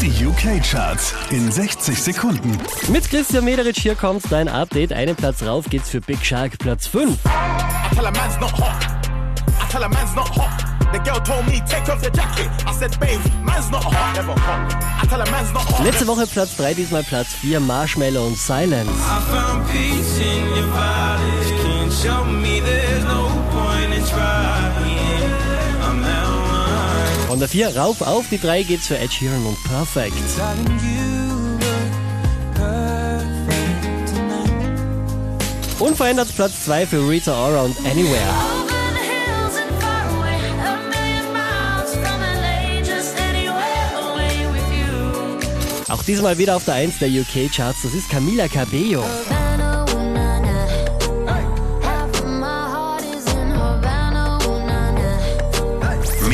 Die UK-Charts in 60 Sekunden. Mit Christian Mederich hier kommt dein Update. Einen Platz rauf geht's für Big Shark, Platz 5. I tell a man's not hot. I tell a man's not hot. The girl told me take off your jacket. I said, babe, man's not hot. Never hot. I tell a man's not hot. Letzte Woche Platz 3, diesmal Platz 4, Marshmallow und Silence. Von der 4 rauf auf die 3 geht's für Ed Sheeran und Perfect. Unverändert Platz 2 für Rita Ora und Anywhere. Auch diesmal wieder auf der 1 der UK-Charts, das ist Camila Cabello.